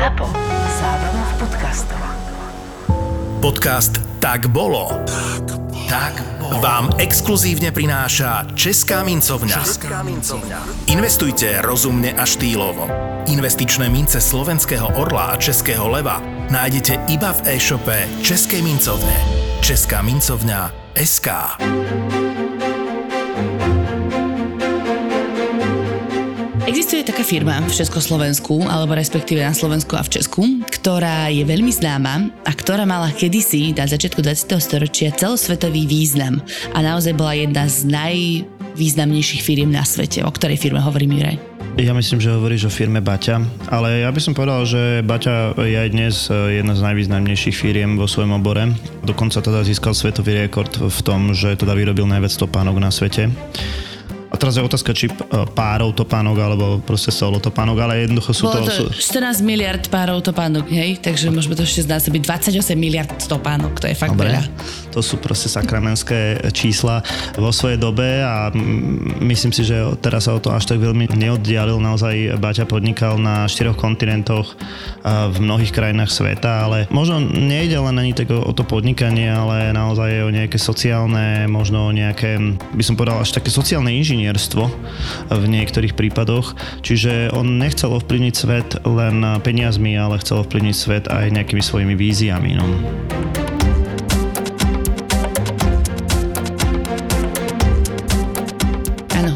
ZAPO. Zábrná v podcastov. Podcast Tak bolo. Tak bolo. Vám exkluzívne prináša Česká mincovňa. Česká mincovňa. Investujte rozumne a štýlovo. Investičné mince slovenského orla a českého leva nájdete iba v e-shope Českej mincovne. Česká mincovňa SK. Existuje taká firma v Československu, alebo respektíve na Slovensku a v Česku, ktorá je veľmi známa a ktorá mala kedysi na začiatku 20. storočia celosvetový význam a naozaj bola jedna z najvýznamnejších firiem na svete. O ktorej firme hovorím, Juraj? Ja myslím, že hovoríš o firme Baťa, ale ja by som povedal, že Baťa je aj dnes eh, jedna z najvýznamnejších firiem vo svojom obore. Dokonca teda získal svetový rekord v tom, že teda vyrobil najviac topánok na svete. Teraz je otázka, či e, párov topánok, alebo proste solo topánok, ale jednoducho sú Bolo to... to Sú, 14 miliard párov topánok, hej? Takže môžeme to ešte znásobiť 28 miliard topánok, to je fakt Dobre, veľa. to sú proste sakramenské čísla vo svojej dobe a myslím si, že teraz sa o to až tak veľmi neoddialil. Naozaj Baťa podnikal na štyroch kontinentoch a v mnohých krajinách sveta, ale možno nejde len ani tak o to podnikanie, ale naozaj o nejaké sociálne, možno o nejaké, by som povedal, až také sociálne inžinierstvo v niektorých prípadoch. Čiže on nechcel ovplyvniť svet len peniazmi, ale chcel ovplyvniť svet aj nejakými svojimi víziami. No.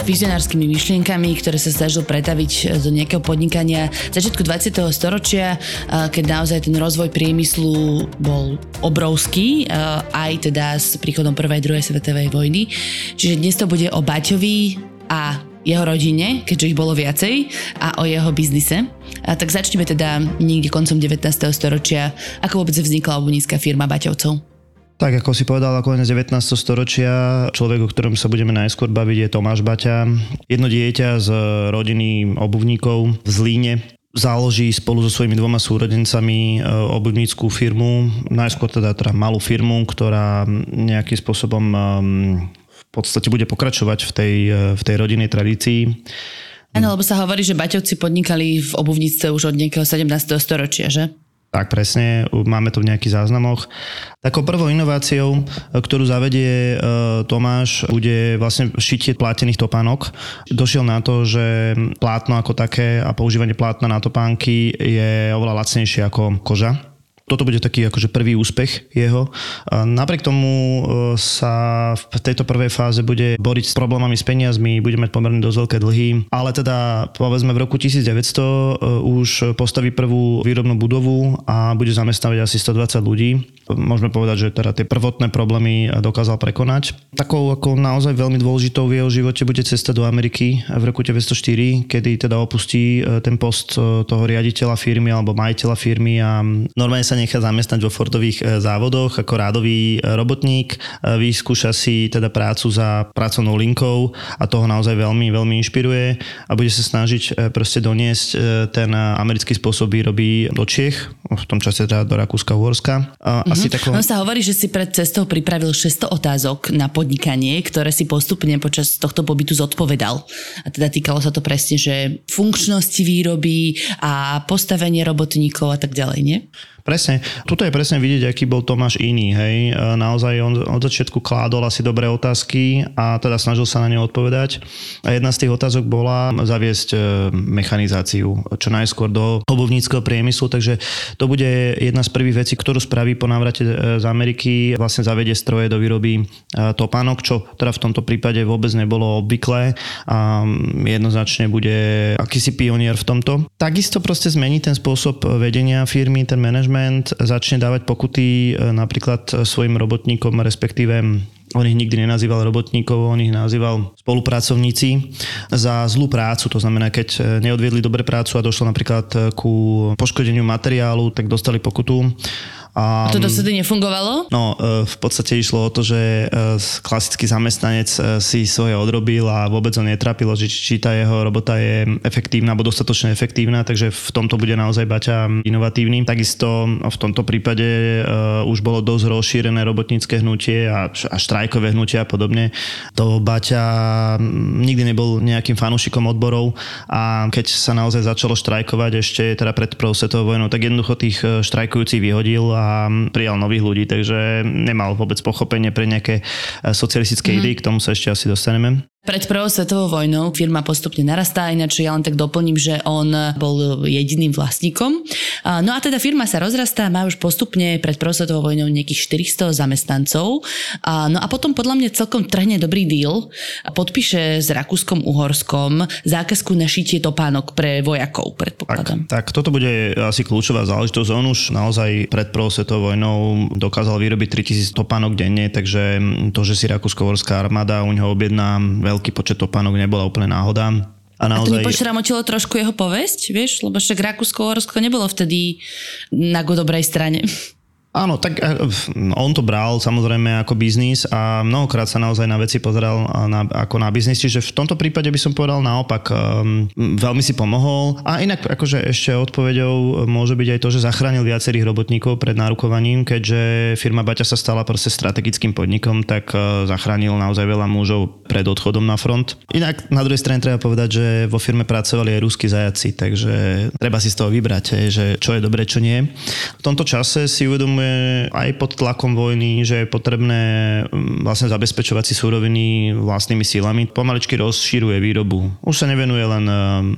Vizionárskymi myšlienkami, ktoré sa snažil pretaviť do nejakého podnikania začiatku 20. storočia, a keď naozaj ten rozvoj priemyslu bol obrovský, a aj teda s príchodom prvej a druhej svetovej vojny. Čiže dnes to bude o Baťovi a jeho rodine, keďže ich bolo viacej, a o jeho biznise. A tak začneme teda niekde koncom 19. storočia, ako vôbec vznikla obuvnícka firma Baťovcov. Tak ako si povedal, koniec 19. storočia, človek, o ktorom sa budeme najskôr baviť, je Tomáš Baťa. Jedno dieťa z rodiny obuvníkov v Zlíne založí spolu so svojimi dvoma súrodencami e, obuvníckú firmu, najskôr teda, teda malú firmu, ktorá nejakým spôsobom um, v podstate bude pokračovať v tej, e, v tej rodinnej tradícii. Áno, lebo sa hovorí, že Baťovci podnikali v obuvníctve už od nejakého 17. storočia, že? Tak presne, máme to v nejakých záznamoch. Takou prvou inováciou, ktorú zavedie e, Tomáš, bude vlastne šitie plátených topánok. Došiel na to, že plátno ako také a používanie plátna na topánky je oveľa lacnejšie ako koža. Toto bude taký akože prvý úspech jeho. Napriek tomu e, sa v tejto prvej fáze bude boriť s problémami s peniazmi, bude mať pomerne dosť veľké dlhy, ale teda povedzme v roku 1900 e, už postaví prvú výrobnú budovu a bude zamestnávať asi 120 ľudí. Môžeme povedať, že teda tie prvotné problémy dokázal prekonať. Takou ako naozaj veľmi dôležitou v jeho živote bude cesta do Ameriky v roku 1904, kedy teda opustí e, ten post toho riaditeľa firmy alebo majiteľa firmy a normálne sa nechá zamestnať vo Fordových e, závodoch ako rádový e, robotník. E, Vyskúša si teda prácu za pracovnou linkou a toho naozaj veľmi, veľmi inšpiruje a bude sa snažiť proste doniesť ten americký spôsob výroby do Čiech, v tom čase teda do Rakúska, Uhorska. A Asi takou... On sa hovorí, že si pred cestou pripravil 600 otázok na podnikanie, ktoré si postupne počas tohto pobytu zodpovedal. A teda týkalo sa to presne, že funkčnosti výroby a postavenie robotníkov a tak ďalej, nie? Presne. Tuto je presne vidieť, aký bol Tomáš iný. Hej. E, Naozaj on od začiatku kládol asi dobré otázky a teda snažil sa na ne odpovedať. A jedna z tých otázok bola zaviesť e, mechanizáciu čo najskôr do obuvníckého priemyslu, takže to bude jedna z prvých vecí, ktorú spraví po návrate e, z Ameriky. Vlastne zavedie stroje do výroby topánok, čo teda v tomto prípade vôbec nebolo obvyklé a jednoznačne bude akýsi pionier v tomto. Takisto proste zmení ten spôsob vedenia firmy, ten management management začne dávať pokuty e, napríklad svojim robotníkom, respektíve on ich nikdy nenazýval robotníkov, on ich nazýval spolupracovníci za zlú prácu. To znamená, keď e, neodviedli dobre prácu a došlo napríklad ku poškodeniu materiálu, tak dostali pokutu A to dosedy nefungovalo? No, e, v podstate išlo o to, že e, klasický zamestnanec e, si svoje odrobil a vôbec ho netrapilo, že či tá jeho robota je efektívna alebo dostatočne efektívna, takže v tomto bude naozaj Baťa inovatívny. Takisto v tomto prípade už bolo dosť rozšírené robotnícke hnutie a, a štrajkové hnutie a podobne. To Baťa nikdy nebol nejakým fanúšikom odborov a keď sa naozaj začalo štrajkovať ešte teda pred prvou svetovou vojnou, tak jednoducho tých štrajkujúcich vyhodil a prijal nových ľudí, takže nemal vôbec pochopenie pre nejaké eh, socialistické mm. idei, k tomu sa ešte asi dostaneme. Pred prvou svetovou vojnou firma postupne narastá, ináč ja len tak doplním, že on bol jediným vlastníkom. No a teda firma sa rozrastá, má už postupne pred prvou svetovou vojnou nejakých 400 zamestnancov. No a potom podľa mňa celkom trhne dobrý deal. Podpíše s Rakúskom Uhorskom zákazku na šitie topánok pre vojakov, predpokladám. Tak, tak toto bude asi kľúčová záležitosť. On už naozaj pred prvou svetovou vojnou dokázal vyrobiť 3000 topánok denne, takže to, že si Rakúsko-Uhorská armáda u neho objedná veľký počet topánok nebola úplne náhoda. A, naozaj... a to nepošramotilo trošku jeho povesť, vieš? Lebo však Rakúsko-Horsko nebolo vtedy na dobrej strane. Áno, tak eh, on to bral samozrejme ako biznis a mnohokrát sa naozaj na veci pozeral na, ako na biznis, čiže v tomto prípade by som povedal naopak, um, veľmi si pomohol a inak akože ešte odpovedou môže byť aj to, že zachránil viacerých robotníkov pred nárukovaním, keďže firma Baťa sa stala proste strategickým podnikom, tak uh, zachránil naozaj veľa mužov pred odchodom na front. Inak na druhej strane treba povedať, že vo firme pracovali aj ruskí zajaci, takže treba si z toho vybrať, že čo je dobre, čo nie. V tomto čase si uvedomuje uvedomuje aj pod tlakom vojny, že je potrebné mm, vlastne zabezpečovať si súroviny vlastnými silami. Pomaličky rozšíruje výrobu. Už sa nevenuje len e,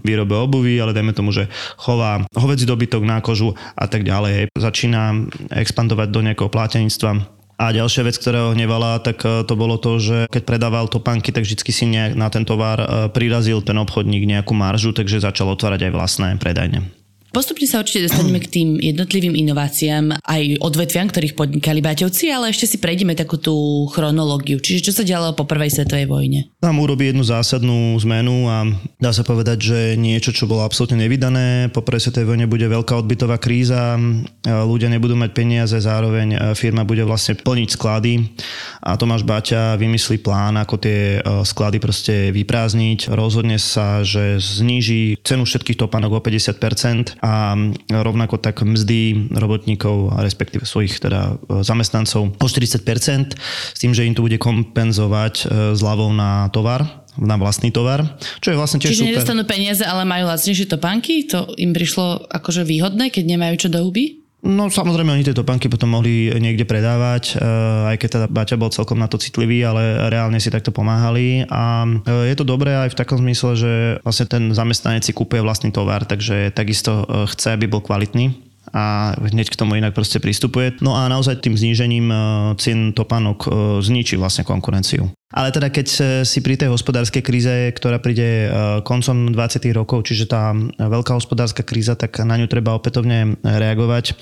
výrobe obuvy, ale dajme tomu, že chová hovedzí dobytok na kožu a tak ďalej. Začína expandovať do nejakého plátenictva. A ďalšia vec, ktorá ho hnevala, tak e, to bolo to, že keď predával topánky, tak vždy si nejak na ten tovar e, prirazil ten obchodník nejakú maržu, takže začal otvárať aj vlastné predajne. Postupne sa určite dostaneme k tým jednotlivým inováciám, aj odvetviam, ktorých podnikali Baťovci, ale ešte si prejdeme takú tú chronológiu. Čiže čo sa dialo po prvej svetovej vojne? Tam urobí jednu zásadnú zmenu a dá sa povedať, že niečo, čo bolo absolútne nevydané. Po prvej svetovej vojne bude veľká odbytová kríza, ľudia nebudú mať peniaze, zároveň firma bude vlastne plniť sklady a Tomáš Baťa vymyslí plán, ako tie e, sklady proste vyprázdniť. Rozhodne sa, že zníži cenu všetkých topánok o 50% a rovnako tak mzdy robotníkov, respektíve svojich teda e, zamestnancov o 40%, s tým, že im to bude kompenzovať e, zľavou na tovar, na vlastný tovar, čo je vlastne tiež Čiže super. nedostanú peniaze, ale majú lacnejšie topánky? To im prišlo akože výhodné, keď nemajú čo do huby? No samozrejme, oni tie topánky potom mohli niekde predávať, eh, aj keď teda Baťa bol celkom na to citlivý, ale reálne si takto pomáhali. A eh, je to dobré aj v takom zmysle, že vlastne ten zamestnanec si kúpuje vlastný tovar, takže takisto eh, chce, aby bol kvalitný a hneď k tomu inak proste pristupuje. No a naozaj tým znížením cien topánok zničí vlastne konkurenciu. Ale teda keď e, si pri tej hospodárskej kríze, ktorá príde e, koncom 20. rokov, čiže tá veľká hospodárska kríza, tak na ňu treba opätovne reagovať.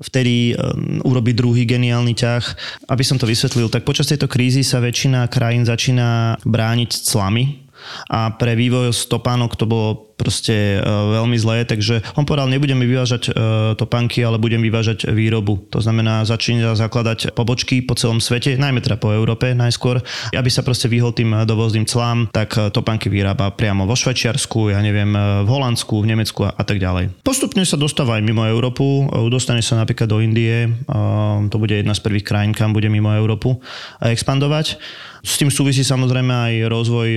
Vtedy e, urobi druhý geniálny ťah. Aby som to vysvetlil, tak počas tejto krízy sa väčšina krajín začína brániť clami a pre vývoj stopánok to bolo proste e, veľmi zlé, takže on povedal, nebudeme vyvážať e, topánky, ale budem vyvážať výrobu. To znamená, začína zakladať pobočky po celom svete, najmä teda po Európe najskôr, aby sa proste vyhol tým dovozným clám, tak e, topánky vyrába priamo vo Švajčiarsku, ja neviem, v Holandsku, v Nemecku a tak ďalej. Postupne sa dostáva aj mimo Európu, dostane sa napríklad do Indie, to bude jedna z prvých krajín, kam bude mimo Európu expandovať. S tým súvisí samozrejme aj rozvoj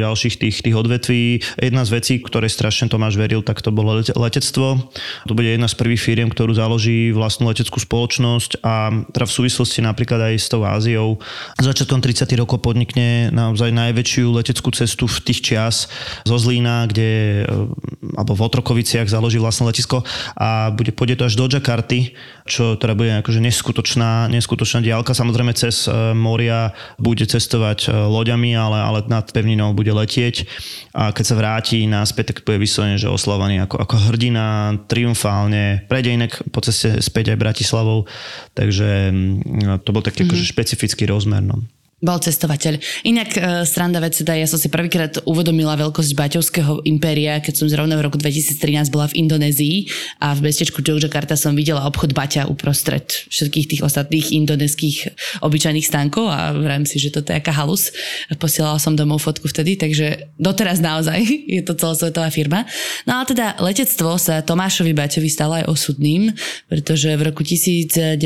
ďalších tých, tých odvetví. Jedna z vecí, ktoré ktorej strašne Tomáš veril, tak to bolo letectvo. To bude jedna z prvých firiem, ktorú založí vlastnú leteckú spoločnosť a teda v súvislosti napríklad aj s tou Áziou. Začiatkom 30. rokov podnikne naozaj najväčšiu leteckú cestu v tých čias zo Zlína, kde eh, alebo v Otrokoviciach založí vlastné letisko a bude, pôjde to až do Jakarty, čo teda bude akože neskutočná, neskutočná diálka. Samozrejme cez eh, moria bude cestovať eh, loďami, ale, ale nad pevninou bude letieť a keď sa vráti naspäť tak bude vyslovene, že oslavaný ako, ako hrdina, triumfálne, prejde inak po ceste späť aj Bratislavou, takže mm, to bol taký mm-hmm. akože špecifický rozmer. No. Bol cestovateľ. Inak uh, sranda vec, teda ja som si prvýkrát uvedomila veľkosť Baťovského impéria, keď som zrovna v roku 2013 bola v Indonézii a v mestečku Yogyakarta som videla obchod Baťa uprostred všetkých tých ostatných indonéských obyčajných stánkov a vrajím si, že toto je aká halus. Posielala som domov fotku vtedy, takže doteraz naozaj je to celosvetová firma. No a teda letectvo sa Tomášovi Baťovi stalo aj osudným, pretože v roku 1932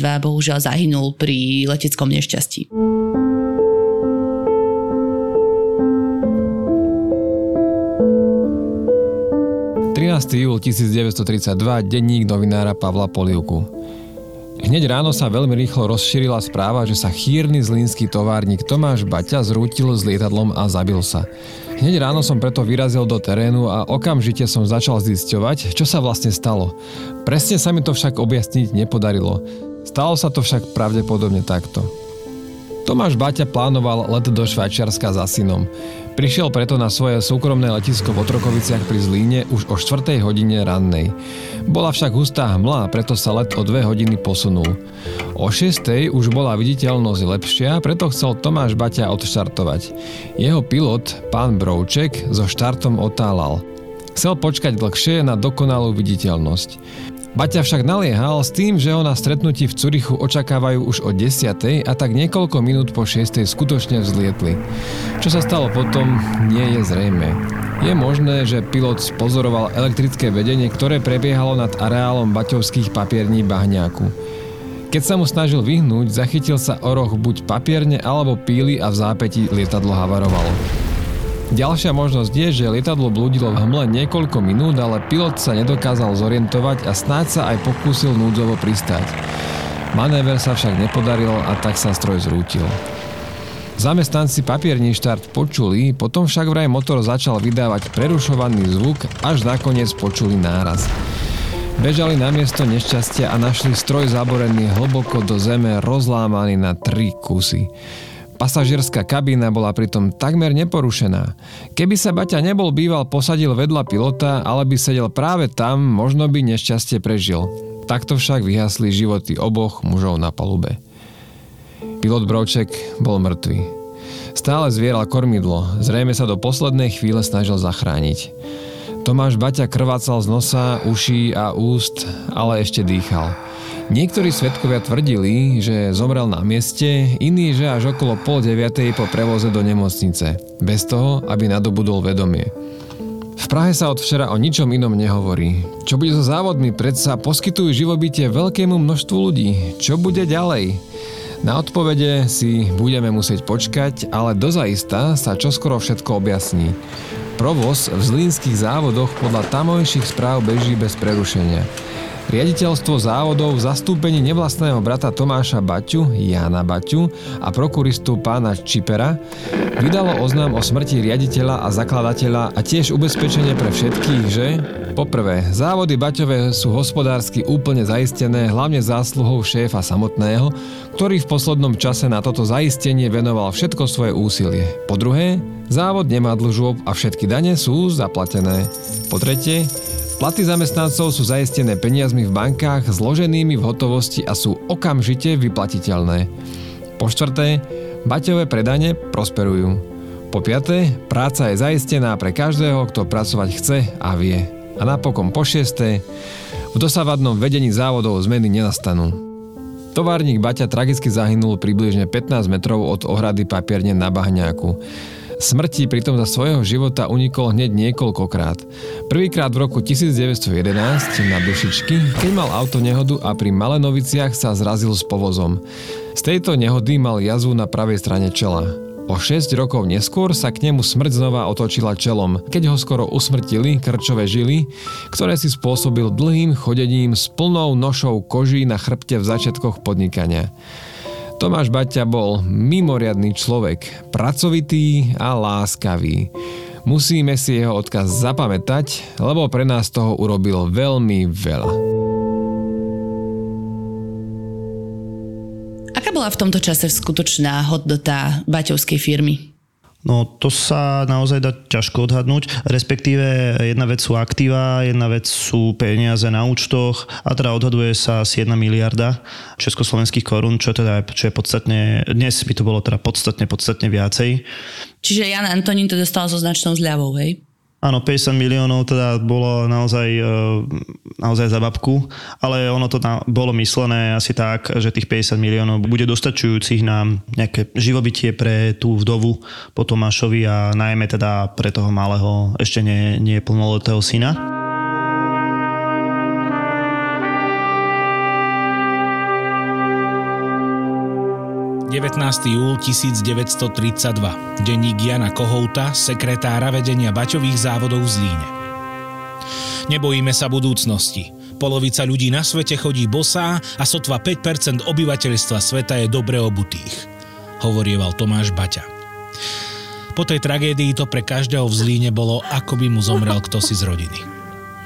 bohužiaľ zahynul pri leteckom nešťastí. 13. júl 1932, denník novinára Pavla Poliuku. Hneď ráno sa veľmi rýchlo rozšírila správa, že sa chýrny zlínsky továrnik Tomáš Baťa zrútil s lietadlom a zabil sa. Hneď ráno som preto vyrazil do terénu a okamžite som začal zisťovať, čo sa vlastne stalo. Presne sa mi to však objasniť nepodarilo. Stalo sa to však pravdepodobne takto. Tomáš Baťa plánoval let do Švajčiarska za synom. Prišiel preto na svoje súkromné letisko v Otrokoviciach pri Zlíne už o 4. hodine rannej. Bola však hustá hmla, preto sa let o 2 hodiny posunul. O 6. už bola viditeľnosť lepšia, preto chcel Tomáš Baťa odštartovať. Jeho pilot, pán Brouček, so štartom otálal. Chcel počkať dlhšie na dokonalú viditeľnosť. Baťa však naliehal s tým, že ho na stretnutí v Curichu očakávajú už o 10. a tak niekoľko minút po 6. skutočne vzlietli. Čo sa stalo potom, nie je zrejme. Je možné, že pilot spozoroval elektrické vedenie, ktoré prebiehalo nad areálom baťovských papierní Bahňáku. Keď sa mu snažil vyhnúť, zachytil sa o roh buď papierne alebo píly a v zápäti lietadlo havarovalo. Ďalšia možnosť je, že lietadlo blúdilo v hmle niekoľko minút, ale pilot sa nedokázal zorientovať a snáď sa aj pokúsil núdzovo pristať. Manéver sa však nepodaril a tak sa stroj zrútil. Zamestnanci papierní štart počuli, potom však vraj motor začal vydávať prerušovaný zvuk, až nakoniec počuli náraz. Bežali na miesto nešťastia a našli stroj zaborený hlboko do zeme, rozlámaný na tri kusy. Pasažierská kabína bola pritom takmer neporušená. Keby sa Baťa nebol býval posadil vedľa pilota, ale by sedel práve tam, možno by nešťastie prežil. Takto však vyhasli životy oboch mužov na palube. Pilot Brovček bol mŕtvý. Stále zvieral kormidlo, zrejme sa do poslednej chvíle snažil zachrániť. Tomáš Baťa krvácal z nosa, uší a úst, ale ešte dýchal. Niektorí svetkovia tvrdili, že zomrel na mieste, iní, že až okolo pol deviatej po prevoze do nemocnice, bez toho, aby nadobudol vedomie. V Prahe sa od včera o ničom inom nehovorí. Čo bude so závodmi? Predsa poskytujú živobytie veľkému množstvu ľudí. Čo bude ďalej? Na odpovede si budeme musieť počkať, ale dozaista sa čoskoro všetko objasní. Provoz v zlínskych závodoch podľa tamojších správ beží bez prerušenia. Riaditeľstvo závodov v zastúpení nevlastného brata Tomáša Baťu, Jana Baťu a prokuristu pána Čipera vydalo oznám o smrti riaditeľa a zakladateľa a tiež ubezpečenie pre všetkých, že Poprvé, závody Baťové sú hospodársky úplne zaistené hlavne zásluhou šéfa samotného, ktorý v poslednom čase na toto zaistenie venoval všetko svoje úsilie. Po druhé, závod nemá dlžôb a všetky dane sú zaplatené. Po tretie, Platy zamestnancov sú zaistené peniazmi v bankách zloženými v hotovosti a sú okamžite vyplatiteľné. Po štvrté, baťové predane prosperujú. Po piaté, práca je zaistená pre každého, kto pracovať chce a vie. A napokon po šiesté, v dosávadnom vedení závodov zmeny nenastanú. Továrnik Baťa tragicky zahynul približne 15 metrov od ohrady papierne na Bahňáku. Smrti pritom za svojho života unikol hneď niekoľkokrát. Prvýkrát v roku 1911 na Dušičky, keď mal auto nehodu a pri Malenoviciach sa zrazil s povozom. Z tejto nehody mal jazvu na pravej strane čela. O 6 rokov neskôr sa k nemu smrť znova otočila čelom, keď ho skoro usmrtili krčové žily, ktoré si spôsobil dlhým chodením s plnou nošou koží na chrbte v začiatkoch podnikania. Tomáš Baťa bol mimoriadný človek, pracovitý a láskavý. Musíme si jeho odkaz zapamätať, lebo pre nás toho urobil veľmi veľa. Aká bola v tomto čase skutočná hodnota Baťovskej firmy? No to sa naozaj dá ťažko odhadnúť, respektíve jedna vec sú aktíva, jedna vec sú peniaze na účtoch a teda odhaduje sa asi 1 miliarda československých korún, čo, teda, čo je podstatne, dnes by to bolo teda podstatne, podstatne viacej. Čiže Jan Antonín to dostal so značnou zľavou, hej? Áno, 50 miliónov teda bolo naozaj, e, naozaj za babku, ale ono to na, bolo myslené asi tak, že tých 50 miliónov bude dostačujúcich na nejaké živobytie pre tú vdovu po Tomášovi a najmä teda pre toho malého ešte nie, nie plnoletého syna. 19. júl 1932. Denník Jana Kohouta, sekretára vedenia baťových závodov v Zlíne. Nebojíme sa budúcnosti. Polovica ľudí na svete chodí bosá a sotva 5% obyvateľstva sveta je dobre obutých, hovorieval Tomáš Baťa. Po tej tragédii to pre každého v Zlíne bolo, ako by mu zomrel kto si z rodiny.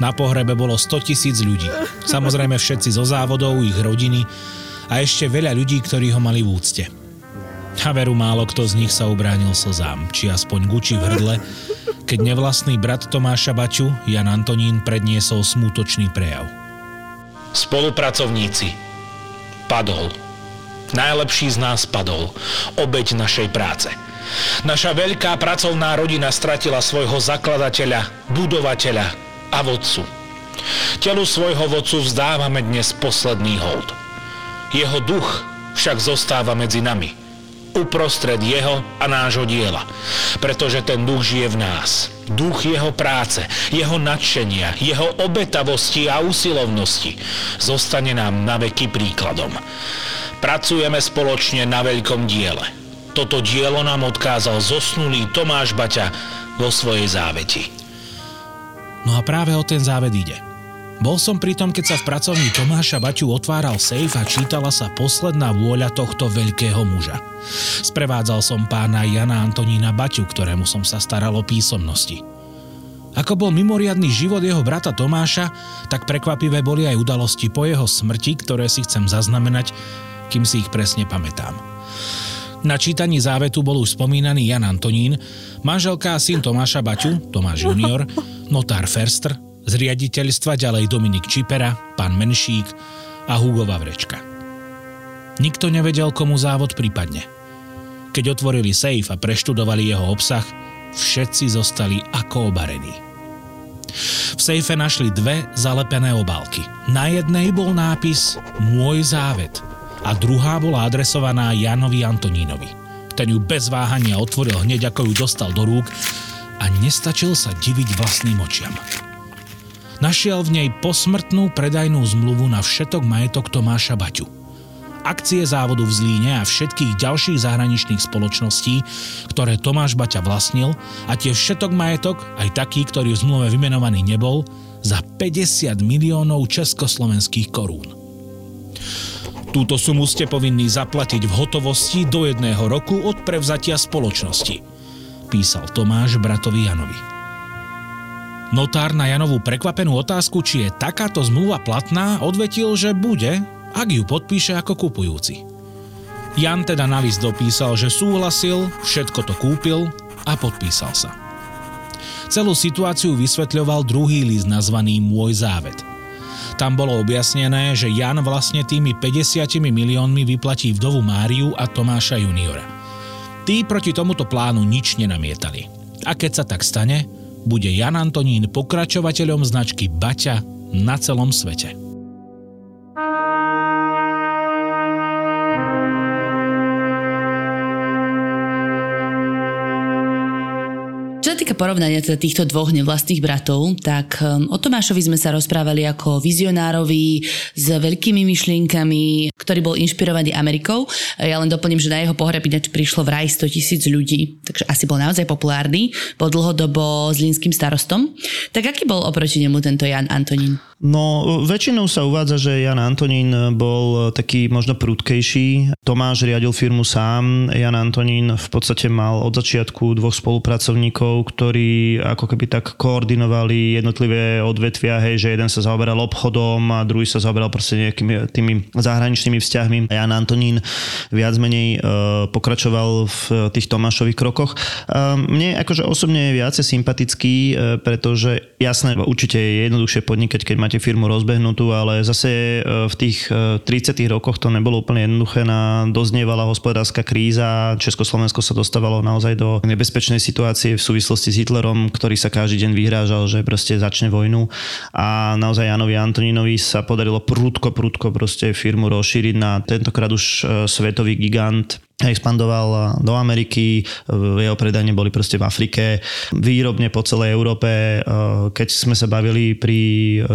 Na pohrebe bolo 100 tisíc ľudí. Samozrejme všetci zo závodov, ich rodiny, a ešte veľa ľudí, ktorí ho mali v úcte. A veru málo kto z nich sa ubránil slzám, či aspoň guči v hrdle, keď nevlastný brat Tomáša Baču, Jan Antonín, predniesol smútočný prejav. Spolupracovníci. Padol. Najlepší z nás padol. Obeď našej práce. Naša veľká pracovná rodina stratila svojho zakladateľa, budovateľa a vodcu. Telu svojho vodcu vzdávame dnes posledný hold. Jeho duch však zostáva medzi nami, uprostred jeho a nášho diela, pretože ten duch žije v nás. Duch jeho práce, jeho nadšenia, jeho obetavosti a usilovnosti zostane nám na veky príkladom. Pracujeme spoločne na veľkom diele. Toto dielo nám odkázal zosnulý Tomáš Baťa vo svojej záveti. No a práve o ten záved ide. Bol som pri tom, keď sa v pracovni Tomáša Baťu otváral sejf a čítala sa posledná vôľa tohto veľkého muža. Sprevádzal som pána Jana Antonína Baťu, ktorému som sa staral o písomnosti. Ako bol mimoriadný život jeho brata Tomáša, tak prekvapivé boli aj udalosti po jeho smrti, ktoré si chcem zaznamenať, kým si ich presne pamätám. Na čítaní závetu bol už spomínaný Jan Antonín, manželka a syn Tomáša Baťu, Tomáš junior, notár Ferstr, z riaditeľstva ďalej Dominik Čipera, pán Menšík a Hugo Vavrečka. Nikto nevedel, komu závod prípadne. Keď otvorili sejf a preštudovali jeho obsah, všetci zostali ako obarení. V sejfe našli dve zalepené obálky. Na jednej bol nápis Môj závet a druhá bola adresovaná Janovi Antonínovi. Ten ju bez váhania otvoril hneď, ako ju dostal do rúk a nestačil sa diviť vlastným očiam. Našiel v nej posmrtnú predajnú zmluvu na všetok majetok Tomáša Baťu. Akcie závodu v Zlíne a všetkých ďalších zahraničných spoločností, ktoré Tomáš Baťa vlastnil a tie všetok majetok, aj taký, ktorý v zmluve vymenovaný nebol, za 50 miliónov československých korún. Túto sumu ste povinní zaplatiť v hotovosti do jedného roku od prevzatia spoločnosti, písal Tomáš bratovi Janovi. Notár na Janovú prekvapenú otázku, či je takáto zmluva platná, odvetil, že bude, ak ju podpíše ako kupujúci. Jan teda na list dopísal, že súhlasil, všetko to kúpil a podpísal sa. Celú situáciu vysvetľoval druhý list nazvaný Môj závet. Tam bolo objasnené, že Jan vlastne tými 50 miliónmi vyplatí vdovu Máriu a Tomáša juniora. Tí proti tomuto plánu nič nenamietali. A keď sa tak stane, bude Jan Antonín pokračovateľom značky Baťa na celom svete. Týka porovnania teda týchto dvoch nevlastných bratov, tak um, o Tomášovi sme sa rozprávali ako vizionárovi s veľkými myšlienkami, ktorý bol inšpirovaný Amerikou. Ja len doplním, že na jeho pohreb ináč prišlo vraj 100 tisíc ľudí, takže asi bol naozaj populárny. Bol dlhodobo s línským starostom. Tak aký bol oproti nemu tento Jan Antonín? No, väčšinou sa uvádza, že Jan Antonín bol taký možno prudkejší. Tomáš riadil firmu sám. Jan Antonín v podstate mal od začiatku dvoch spolupracovníkov, ktorí ako keby tak koordinovali jednotlivé odvetvia, hej, že jeden sa zaoberal obchodom a druhý sa zaoberal proste nejakými tými zahraničnými vzťahmi. Jan Antonín viac menej e, pokračoval v tých Tomášových krokoch. E, mne akože osobne je viacej sympatický, e, pretože jasné, určite je jednoduchšie podnikať, keď máte firmu rozbehnutú, ale zase v tých 30 rokoch to nebolo úplne jednoduché. Na doznievala hospodárska kríza, Československo sa dostávalo naozaj do nebezpečnej situácie v súvislosti s Hitlerom, ktorý sa každý deň vyhrážal, že proste začne vojnu a naozaj Janovi Antonínovi sa podarilo prúdko, prúdko proste firmu rozšíriť na tentokrát už svetový gigant expandoval do Ameriky, jeho predajne boli proste v Afrike, výrobne po celej Európe. Keď sme sa bavili pri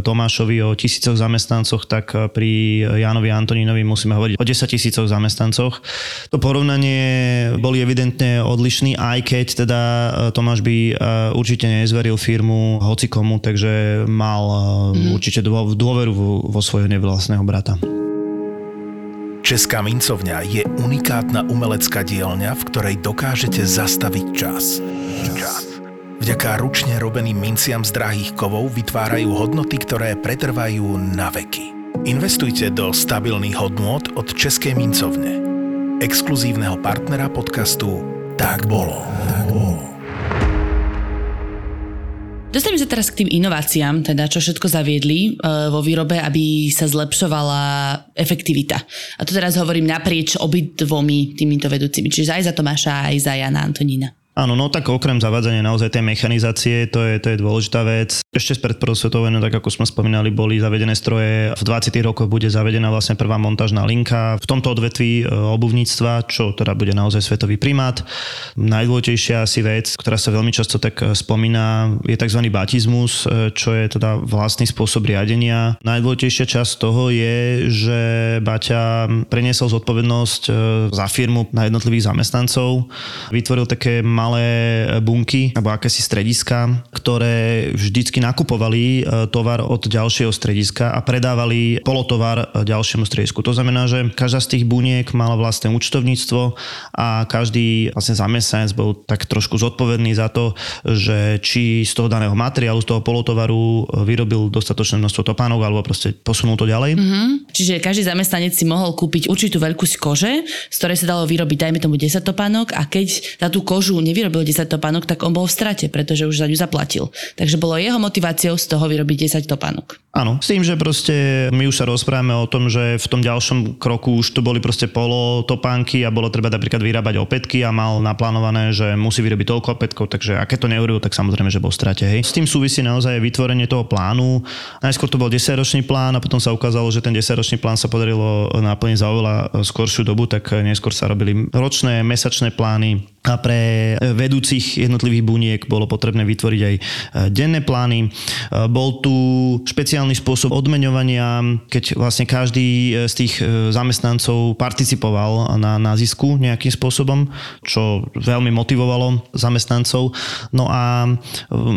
Tomášovi o tisícoch zamestnancoch, tak pri Jánovi Antonínovi musíme hovoriť o 10 tisícoch zamestnancoch. To porovnanie boli evidentne odlišný, aj keď teda Tomáš by určite nezveril firmu hocikomu, takže mal mm-hmm. určite dôveru vo svojho nevlastného brata. Česká mincovňa je unikátna umelecká dielňa, v ktorej dokážete zastaviť čas. Čas. Vďaka ručne robeným minciam z drahých kovov vytvárajú hodnoty, ktoré pretrvajú na veky. Investujte do stabilných hodnôt od Českej mincovne. Exkluzívneho partnera podcastu Tak bolo. Tak bolo. Dostaneme sa teraz k tým inováciám, teda čo všetko zaviedli uh, vo výrobe, aby sa zlepšovala efektivita. A to teraz hovorím naprieč obidvomi týmito vedúcimi, čiže aj za Tomáša, aj za Jana Antonína. Áno, no tak okrem zavádzania naozaj tej mechanizácie, to je, to je dôležitá vec. Ešte z prvou svetovou tak ako sme spomínali, boli zavedené stroje. V 20. rokoch bude zavedená vlastne prvá montážna linka. V tomto odvetví e, obuvníctva, čo teda bude naozaj svetový primát. Najdôležitejšia asi vec, ktorá sa veľmi často tak e, spomína, je tzv. batizmus, e, čo je teda vlastný spôsob riadenia. Najdôležitejšia časť toho je, že Baťa preniesol zodpovednosť za firmu na jednotlivých zamestnancov. Vytvoril také malé bunky alebo akési strediska, ktoré vždycky nakupovali e, tovar od ďalšieho strediska a predávali polotovar e, ďalšiemu stredisku. To znamená, že každá z tých buniek mala vlastné účtovníctvo a každý vlastne zamestnanec bol tak trošku zodpovedný za to, že či z toho daného materiálu, z toho polotovaru e, vyrobil dostatočné množstvo topánok alebo proste posunul to ďalej. Mm-hmm. Čiže každý zamestnanec si mohol kúpiť určitú veľkosť kože, z ktorej sa dalo vyrobiť, dajme tomu 10 topánok a keď na tú kožu nevyrobil 10 topánok, tak on bol v strate, pretože už za ňu zaplatil. Takže bolo jeho motiváciou z toho vyrobiť 10 topánok. Áno, s tým, že proste my už sa rozprávame o tom, že v tom ďalšom kroku už to boli proste polo topánky a bolo treba napríklad vyrábať opätky a mal naplánované, že musí vyrobiť toľko opätkov, takže aké to neurobil, tak samozrejme, že bol v strate. Hej. S tým súvisí naozaj vytvorenie toho plánu. Najskôr to bol 10-ročný plán a potom sa ukázalo, že ten 10-ročný plán sa podarilo naplniť za oveľa skoršiu dobu, tak neskôr sa robili ročné, mesačné plány, a pre vedúcich jednotlivých buniek bolo potrebné vytvoriť aj denné plány. Bol tu špeciálny spôsob odmeňovania, keď vlastne každý z tých zamestnancov participoval na, na zisku nejakým spôsobom, čo veľmi motivovalo zamestnancov. No a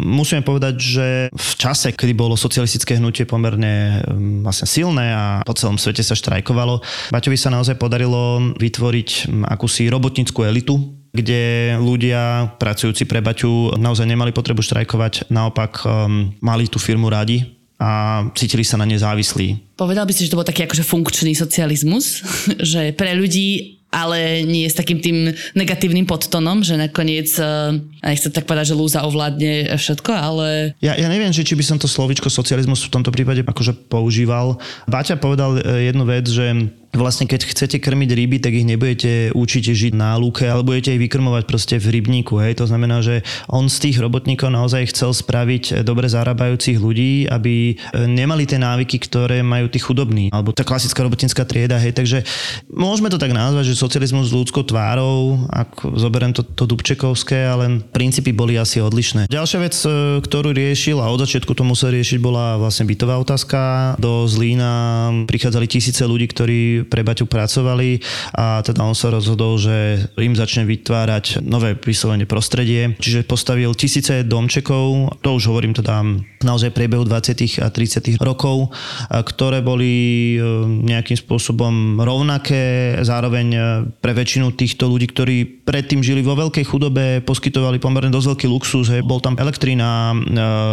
musíme povedať, že v čase, kedy bolo socialistické hnutie pomerne vlastne silné a po celom svete sa štrajkovalo, Baťovi sa naozaj podarilo vytvoriť akúsi robotnickú elitu, kde ľudia pracujúci pre Baťu naozaj nemali potrebu štrajkovať, naopak um, mali tú firmu radi a cítili sa na ne závislí. Povedal by si, že to bol taký akože funkčný socializmus, že pre ľudí ale nie s takým tým negatívnym podtonom, že nakoniec, uh, nechcem tak povedať, že lúza ovládne všetko, ale... Ja, ja neviem, že či by som to slovičko socializmus v tomto prípade akože používal. Baťa povedal e, jednu vec, že vlastne keď chcete krmiť ryby, tak ich nebudete učiť žiť na lúke, ale budete ich vykrmovať proste v rybníku. Hej. To znamená, že on z tých robotníkov naozaj chcel spraviť dobre zarábajúcich ľudí, aby e, nemali tie návyky, ktoré majú tí chudobní, alebo tá klasická robotnícka trieda. Hej. Takže môžeme to tak nazvať, že socializmus s ľudskou tvárou, ak zoberiem to, to Dubčekovské, ale princípy boli asi odlišné. Ďalšia vec, e, ktorú riešil a od začiatku to musel riešiť, bola vlastne bytová otázka. Do Zlína prichádzali tisíce ľudí, ktorí pre Baťu pracovali a teda on sa rozhodol, že im začne vytvárať nové vyslovene prostredie. Čiže postavil tisíce domčekov, to už hovorím teda naozaj priebehu 20. a 30. rokov, ktoré boli nejakým spôsobom rovnaké, zároveň pre väčšinu týchto ľudí, ktorí predtým žili vo veľkej chudobe, poskytovali pomerne dosť veľký luxus, hej. bol tam elektrina,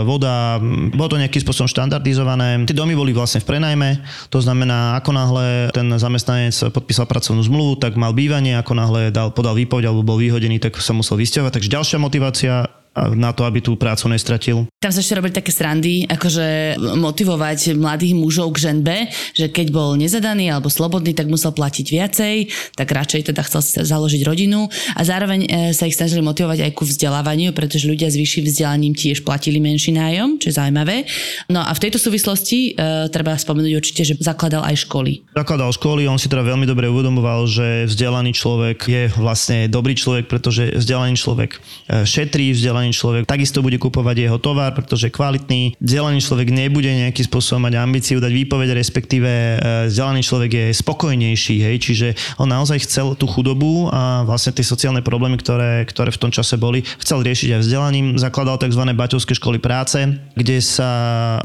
voda, bolo to nejakým spôsobom štandardizované. Tie domy boli vlastne v prenajme, to znamená, ako náhle ten zamestnanec podpísal pracovnú zmluvu, tak mal bývanie, ako náhle dal, podal výpoveď alebo bol vyhodený, tak sa musel vysťahovať. Takže ďalšia motivácia na to, aby tú prácu nestratil. Tam sa ešte robili také srandy, akože motivovať mladých mužov k ženbe, že keď bol nezadaný alebo slobodný, tak musel platiť viacej, tak radšej teda chcel založiť rodinu a zároveň e, sa ich snažili motivovať aj ku vzdelávaniu, pretože ľudia s vyšším vzdelaním tiež platili menší nájom, čo je zaujímavé. No a v tejto súvislosti e, treba spomenúť určite, že zakladal aj školy. Zakladal školy, on si teda veľmi dobre uvedomoval, že vzdelaný človek je vlastne dobrý človek, pretože vzdelaný človek e, šetrí, vzdelaný vzdelaný človek takisto bude kupovať jeho tovar, pretože kvalitný. Vzdelaný človek nebude nejakým spôsobom mať ambíciu dať výpoveď, respektíve e, vzdelaný človek je spokojnejší, hej, čiže on naozaj chcel tú chudobu a vlastne tie sociálne problémy, ktoré, ktoré v tom čase boli, chcel riešiť aj vzdelaním. Zakladal tzv. baťovské školy práce, kde sa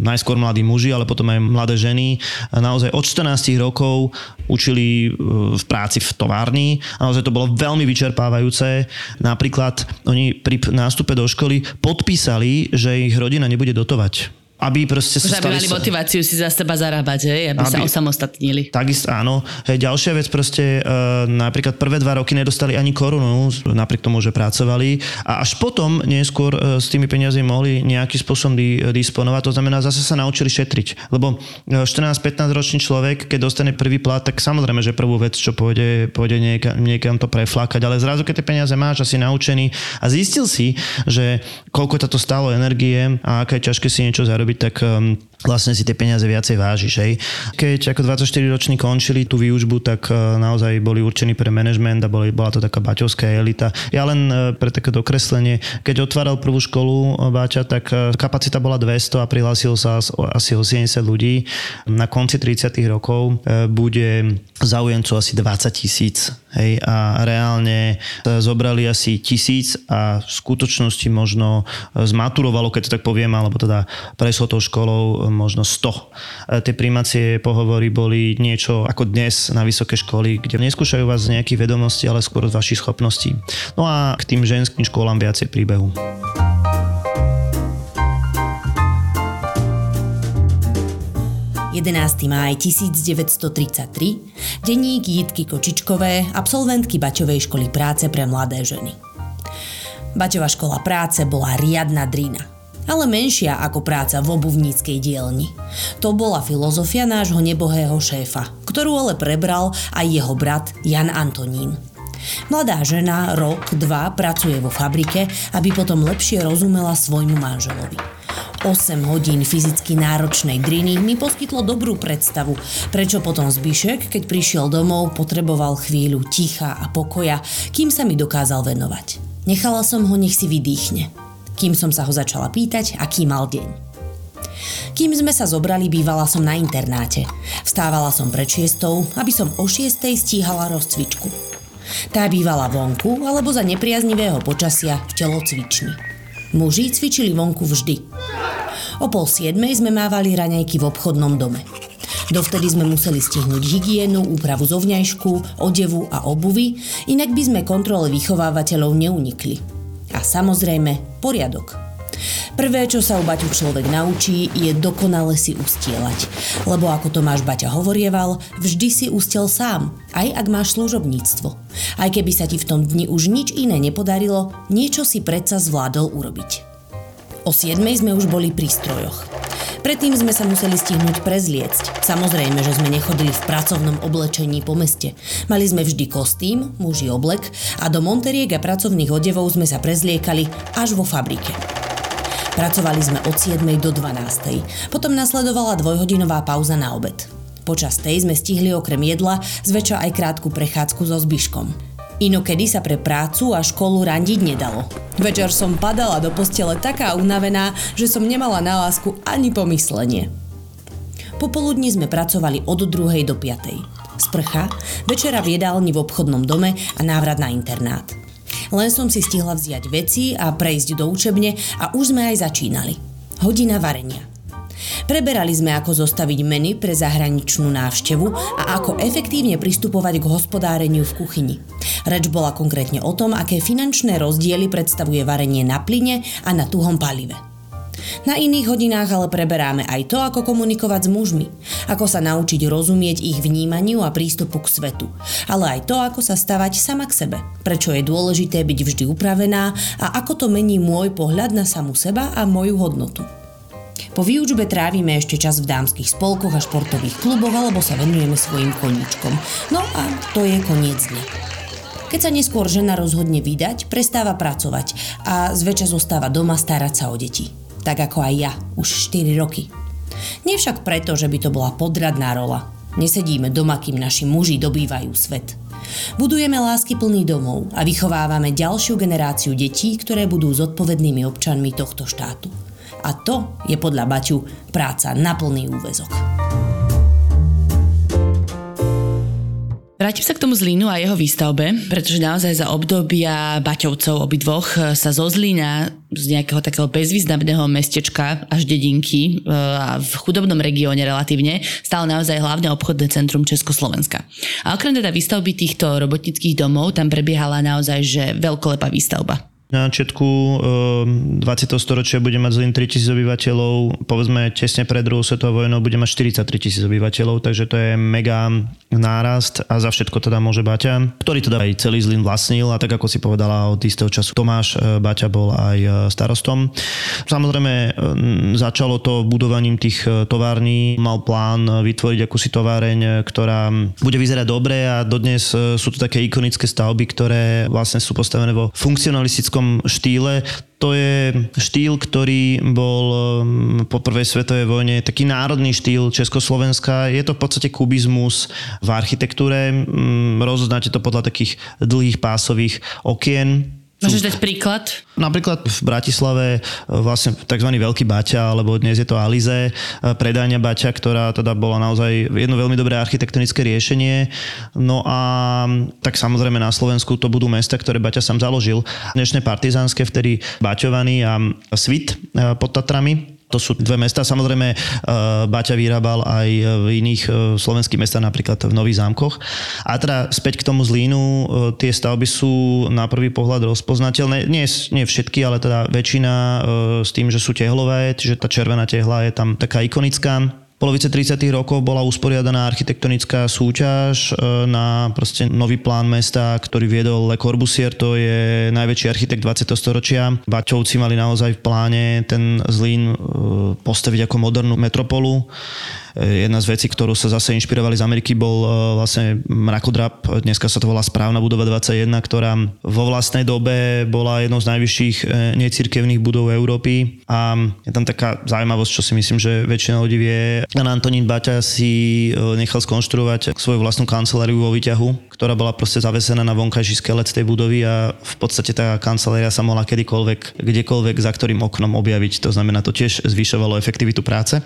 najskôr mladí muži, ale potom aj mladé ženy naozaj od 14 rokov učili e, v práci v továrni. Naozaj to bolo veľmi vyčerpávajúce. Napríklad oni pri nástupe do školy podpísali, že ich rodina nebude dotovať aby proste sa aby mali motiváciu si za seba zarábať, hej? Aby, aby sa osamostatnili. Takisto áno. Hej, ďalšia vec proste, e, napríklad prvé dva roky nedostali ani korunu, napriek tomu, že pracovali a až potom neskôr e, s tými peniazmi mohli nejaký spôsobom di, disponovať. To znamená, zase sa naučili šetriť. Lebo 14-15 e, ročný človek, keď dostane prvý plat, tak samozrejme, že prvú vec, čo pôjde, pôjde niekam, niekam to preflákať, ale zrazu, keď tie peniaze máš a si naučený a zistil si, že koľko to stálo energie a aké ťažké si niečo zarobiť, robiť, tak um, vlastne si tie peniaze viacej vážiš. Hej. Keď ako 24-roční končili tú výučbu, tak uh, naozaj boli určení pre management a boli, bola to taká baťovská elita. Ja len uh, pre také dokreslenie, keď otváral prvú školu uh, Baťa, tak kapacita bola 200 a prihlásilo sa asi 80 ľudí. Na konci 30 rokov bude zaujemcov asi 20 tisíc. Hej, a reálne zobrali asi tisíc a v skutočnosti možno zmaturovalo, keď to tak poviem, alebo teda prešlo tou školou možno 100. Tie príjmacie pohovory boli niečo ako dnes na vysoké školy, kde neskúšajú vás z nejakých vedomostí, ale skôr z vašich schopností. No a k tým ženským školám viacej príbehu. 11. máj 1933, denník Jitky Kočičkové, absolventky Baťovej školy práce pre mladé ženy. Baťová škola práce bola riadna drina, ale menšia ako práca v obuvníckej dielni. To bola filozofia nášho nebohého šéfa, ktorú ale prebral aj jeho brat Jan Antonín. Mladá žena rok, dva pracuje vo fabrike, aby potom lepšie rozumela svojmu manželovi. 8 hodín fyzicky náročnej driny mi poskytlo dobrú predstavu, prečo potom Zbyšek, keď prišiel domov, potreboval chvíľu ticha a pokoja, kým sa mi dokázal venovať. Nechala som ho, nech si vydýchne. Kým som sa ho začala pýtať, aký mal deň. Kým sme sa zobrali, bývala som na internáte. Vstávala som pred šiestou, aby som o šiestej stíhala rozcvičku. Tá bývala vonku alebo za nepriaznivého počasia v telocvični. Muži cvičili vonku vždy. O pol siedmej sme mávali raňajky v obchodnom dome. Dovtedy sme museli stihnúť hygienu, úpravu zovňajšku, odevu a obuvy, inak by sme kontrole vychovávateľov neunikli. A samozrejme, poriadok. Prvé, čo sa u Baťu človek naučí, je dokonale si ustielať. Lebo ako Tomáš Baťa hovorieval, vždy si ustiel sám, aj ak máš služobníctvo. Aj keby sa ti v tom dni už nič iné nepodarilo, niečo si predsa zvládol urobiť. O 7 sme už boli pri strojoch. Predtým sme sa museli stihnúť prezliecť. Samozrejme, že sme nechodili v pracovnom oblečení po meste. Mali sme vždy kostým, muži oblek a do monteriek a pracovných odevov sme sa prezliekali až vo fabrike. Pracovali sme od 7. do 12. Potom nasledovala dvojhodinová pauza na obed. Počas tej sme stihli okrem jedla zväčša aj krátku prechádzku so zbyškom. Inokedy sa pre prácu a školu randiť nedalo. Večer som padala do postele taká unavená, že som nemala na lásku ani pomyslenie. Popoludní sme pracovali od 2. do 5. sprcha, večera v jedálni v obchodnom dome a návrat na internát. Len som si stihla vziať veci a prejsť do učebne a už sme aj začínali. Hodina varenia. Preberali sme, ako zostaviť meny pre zahraničnú návštevu a ako efektívne pristupovať k hospodáreniu v kuchyni. Reč bola konkrétne o tom, aké finančné rozdiely predstavuje varenie na plyne a na tuhom palive. Na iných hodinách ale preberáme aj to, ako komunikovať s mužmi, ako sa naučiť rozumieť ich vnímaniu a prístupu k svetu, ale aj to, ako sa stavať sama k sebe, prečo je dôležité byť vždy upravená a ako to mení môj pohľad na samu seba a moju hodnotu. Po výučbe trávime ešte čas v dámskych spolkoch a športových kluboch alebo sa venujeme svojim koníčkom. No a to je koniec dňa. Keď sa neskôr žena rozhodne vydať, prestáva pracovať a zväčša zostáva doma starať sa o deti. Tak ako aj ja, už 4 roky. Nie však preto, že by to bola podradná rola. Nesedíme doma, kým naši muži dobývajú svet. Budujeme lásky plný domov a vychovávame ďalšiu generáciu detí, ktoré budú zodpovednými občanmi tohto štátu. A to je podľa Baťu práca na plný úvezok. Vrátim sa k tomu Zlínu a jeho výstavbe, pretože naozaj za obdobia Baťovcov obidvoch sa zo Zlína z nejakého takého bezvýznamného mestečka až dedinky e, a v chudobnom regióne relatívne stalo naozaj hlavné obchodné centrum Československa. A okrem teda výstavby týchto robotnických domov tam prebiehala naozaj že veľkolepá výstavba. Na začiatku 20. Ehm, storočia bude mať Zlín 3000 obyvateľov, povedzme tesne pred druhou svetovou vojnou bude mať 43 tisíc obyvateľov, takže to je mega nárast a za všetko teda môže Baťa, ktorý teda aj celý Zlín vlastnil a tak ako si povedala od istého času Tomáš e, Baťa bol aj e, starostom. Samozrejme e, začalo to budovaním tých tovární, mal plán vytvoriť akúsi továreň, ktorá bude vyzerať dobre a dodnes sú to také ikonické stavby, ktoré vlastne sú postavené vo funkcionalistickom klasickom štýle. To je štýl, ktorý bol um, po prvej svetovej vojne taký národný štýl Československa. Je to v podstate kubizmus v architektúre. Mm, rozoznáte to podľa takých dlhých pásových okien Môžeš dať príklad? Napríklad v Bratislave e, vlastne tzv. Veľký Baťa, alebo dnes je to Alize, e, predajňa Baťa, ktorá teda bola naozaj jedno veľmi dobré architektonické riešenie. No a tak samozrejme na Slovensku to budú mesta, ktoré Baťa sám založil. Dnešné partizánske, vtedy Baťovaný a Svit e, pod Tatrami, to sú dve mesta. Samozrejme, e, Baťa vyrábal aj v iných e, slovenských mestách, napríklad v Nových zámkoch. A teda späť k tomu Zlínu, e, tie stavby sú na prvý pohľad rozpoznateľné. Nie, nie všetky, ale teda väčšina s tým, že sú tehlové, čiže tá červená tehla je tam taká ikonická polovice 30. rokov bola usporiadaná architektonická súťaž e, na proste nový plán mesta, ktorý viedol Le Corbusier, to je najväčší architekt 20. storočia. Baťovci mali naozaj v pláne ten Zlín e, postaviť ako modernú metropolu. Jedna z vecí, ktorú sa zase inšpirovali z Ameriky, bol e, vlastne mrakodrap, dneska sa to volá správna budova 21, ktorá vo vlastnej dobe bola jednou z najvyšších e, necirkevných budov Európy a je tam taká zaujímavosť, čo si myslím, že väčšina ľudí vie. Antonín Baťa si nechal skonštruovať svoju vlastnú kanceláriu vo výťahu, ktorá bola proste zavesená na vonkajší skelet tej budovy a v podstate tá kancelária sa mohla kedykoľvek, kdekoľvek za ktorým oknom objaviť. To znamená, to tiež zvyšovalo efektivitu práce.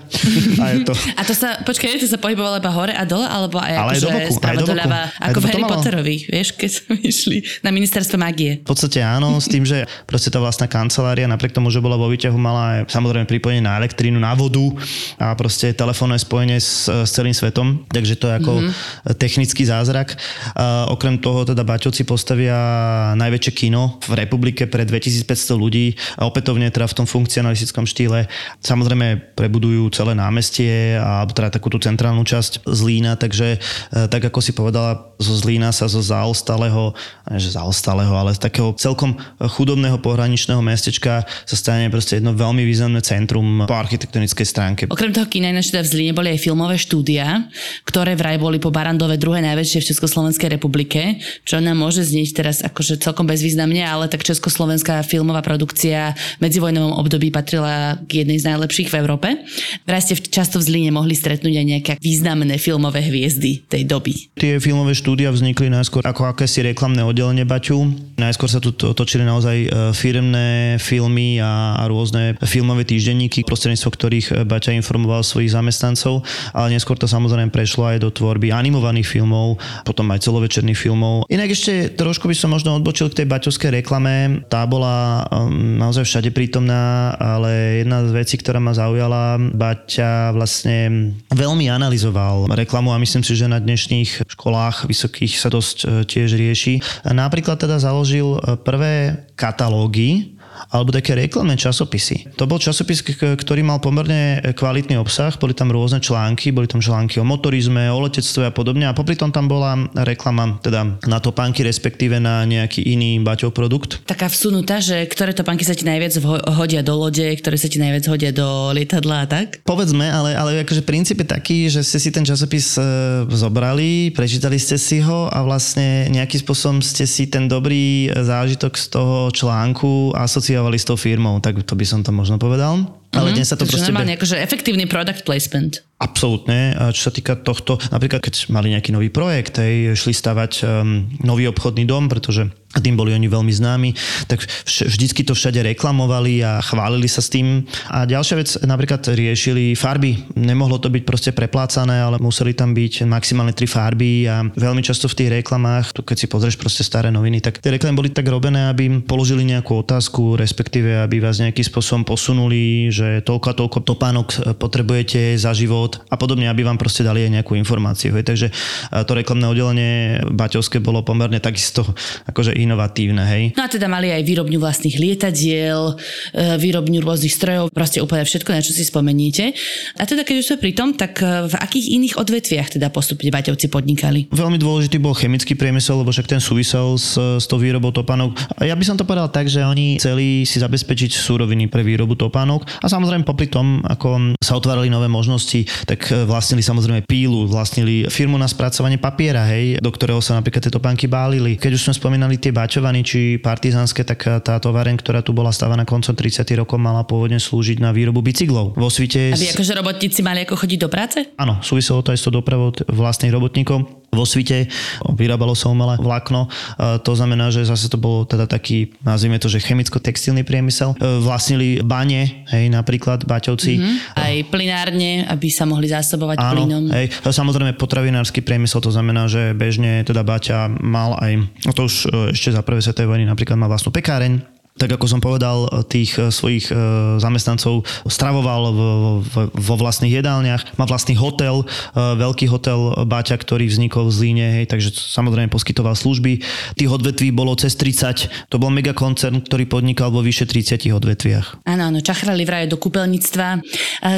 A, je to... a to sa, počkaj, to sa pohybovalo iba hore a dole, alebo aj, Ale aj do boku, aj do boku. ako v Harry Potterovi, vieš, keď sme išli na ministerstvo magie. V podstate áno, s tým, že proste tá vlastná kancelária, napriek tomu, že bola vo výťahu, mala aj samozrejme pripojenie na elektrínu, na vodu a proste telefónne spojenie s, s celým svetom, takže to je ako mm-hmm. technický zázrak. Okrem toho teda Baťovci postavia najväčšie kino v republike pre 2500 ľudí a opätovne teda v tom funkcionalistickom štýle. Samozrejme prebudujú celé námestie a teda takú tú centrálnu časť Zlína, takže e, tak ako si povedala, zo Zlína sa zo zaostalého, že zaostalého, ale z takého celkom chudobného pohraničného mestečka sa stane proste jedno veľmi významné centrum po architektonickej stránke. Okrem toho kina teda v Zlíne boli aj filmové štúdia, ktoré vraj boli po Barandove druhé najväčšie v Československej Republike, čo nám môže znieť teraz akože celkom bezvýznamne, ale tak československá filmová produkcia v medzivojnovom období patrila k jednej z najlepších v Európe. Vraj ste často v Zlíne mohli stretnúť aj nejaké významné filmové hviezdy tej doby. Tie filmové štúdia vznikli najskôr ako akési reklamné oddelenie Baťu. Najskôr sa tu točili naozaj e, firmné filmy a, a rôzne filmové týždenníky, prostredníctvom ktorých Baťa informoval svojich zamestnancov, ale neskôr to samozrejme prešlo aj do tvorby animovaných filmov, potom aj celovečerných filmov. Inak ešte trošku by som možno odbočil k tej baťovskej reklame. Tá bola um, naozaj všade prítomná, ale jedna z vecí, ktorá ma zaujala, Baťa vlastne veľmi analyzoval reklamu a myslím si, že na dnešných školách vysokých sa dosť e, tiež rieši. Napríklad teda založil e, prvé katalógy alebo také reklamné časopisy. To bol časopis, ktorý mal pomerne kvalitný obsah, boli tam rôzne články, boli tam články o motorizme, o letectve a podobne a popri tom tam bola reklama teda na topánky, respektíve na nejaký iný baťov produkt. Taká vsunutá, že ktoré topánky sa ti najviac hodia do lode, ktoré sa ti najviac hodia do lietadla a tak? Povedzme, ale, ale akože princíp je taký, že ste si ten časopis e, zobrali, prečítali ste si ho a vlastne nejakým spôsobom ste si ten dobrý zážitok z toho článku asociovali asociovali s tou firmou, tak to by som to možno povedal. Ale mm-hmm. dnes sa to Takže proste... normálne akože efektívny product placement. Absolútne. Čo sa týka tohto, napríklad keď mali nejaký nový projekt, hej, šli stavať um, nový obchodný dom, pretože tým boli oni veľmi známi, tak vždycky to všade reklamovali a chválili sa s tým. A ďalšia vec, napríklad riešili farby. Nemohlo to byť proste preplácané, ale museli tam byť maximálne tri farby a veľmi často v tých reklamách, tu keď si pozrieš proste staré noviny, tak tie reklamy boli tak robené, aby im položili nejakú otázku, respektíve aby vás nejakým spôsobom posunuli, že toľko a toľko topánok potrebujete za život, kód a podobne, aby vám proste dali aj nejakú informáciu. Hej. Takže to reklamné oddelenie Baťovské bolo pomerne takisto akože inovatívne. Hej. No a teda mali aj výrobňu vlastných lietadiel, e, výrobňu rôznych strojov, proste úplne všetko, na čo si spomeniete. A teda keď už sme pri tom, tak e, v akých iných odvetviach teda postupne Baťovci podnikali? Veľmi dôležitý bol chemický priemysel, lebo však ten súvisel s, s tou výrobou topánok. Ja by som to povedal tak, že oni chceli si zabezpečiť súroviny pre výrobu topánok a samozrejme popri tom, ako sa otvárali nové možnosti, tak e, vlastnili samozrejme pílu, vlastnili firmu na spracovanie papiera, hej, do ktorého sa napríklad tieto banky bálili. Keď už sme spomínali tie bačovany či partizánske, tak e, tá továreň, ktorá tu bola stávaná koncom 30. rokov, mala pôvodne slúžiť na výrobu bicyklov. Vo svite... Aby akože robotníci mali ako chodiť do práce? Áno, súviselo to aj s tou dopravou vlastných robotníkov vo svite, vyrábalo sa umelé vlákno, to znamená, že zase to bolo teda taký, nazvime to, že chemicko-textilný priemysel. E, vlastnili bane, hej, napríklad Baťovci. Mm-hmm. Aj plinárne, aby sa mohli zásobovať Áno, plynom. Hej, samozrejme potravinársky priemysel, to znamená, že bežne teda Baťa mal aj, no to už e, ešte za prvé svetovej vojny napríklad mal vlastnú pekáreň, tak ako som povedal, tých eh, svojich eh, zamestnancov stravoval vo vlastných jedálniach, má vlastný hotel, eh, veľký hotel Báťa, ktorý vznikol v Zlíne, hej, takže samozrejme poskytoval služby. Tých odvetví bolo cez 30, to bol megakoncern, ktorý podnikal vo vyše 30 odvetviach. Áno, áno, čachrali vraj do kúpeľníctva.